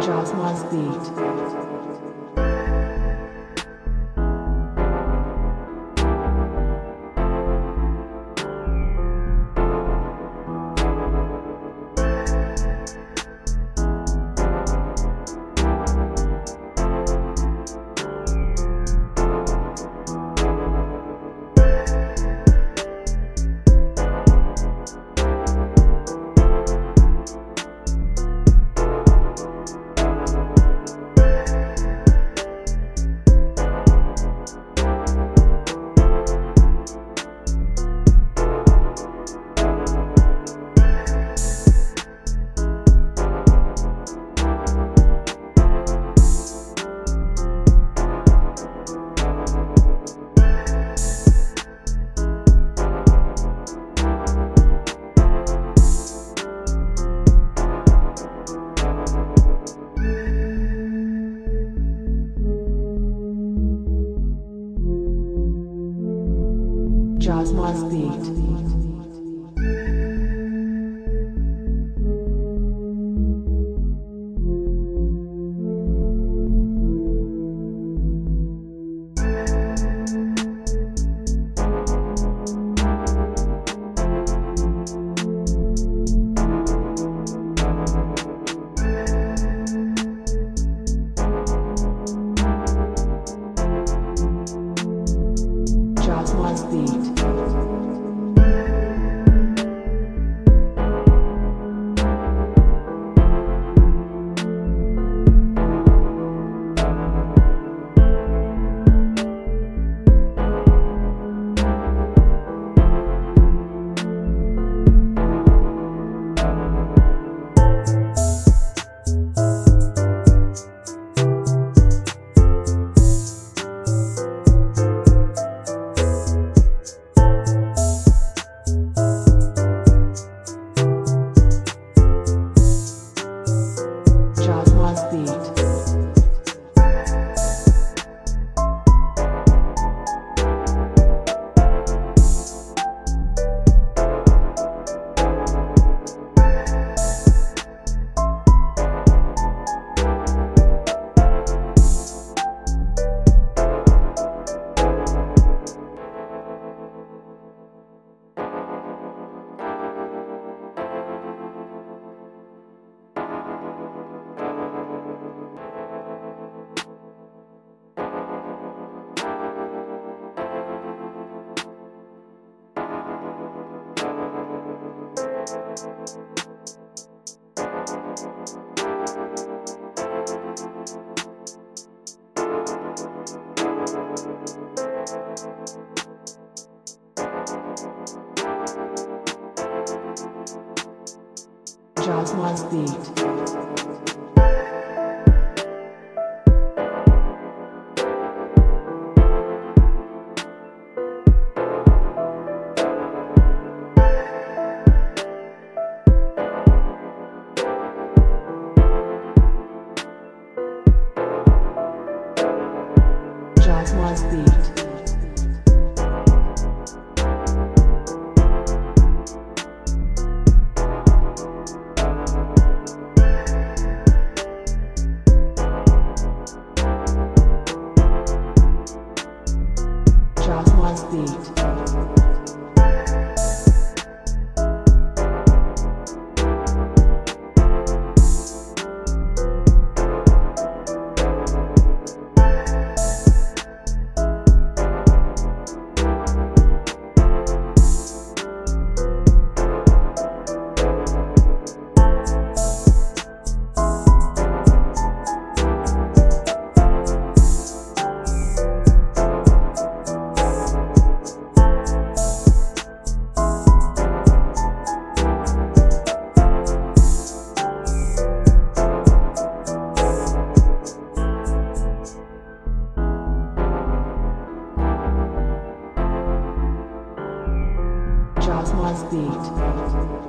Jasmaz Beat. Jasmaz beat. Jaws Lost Beat. Josh's beat. House Beat.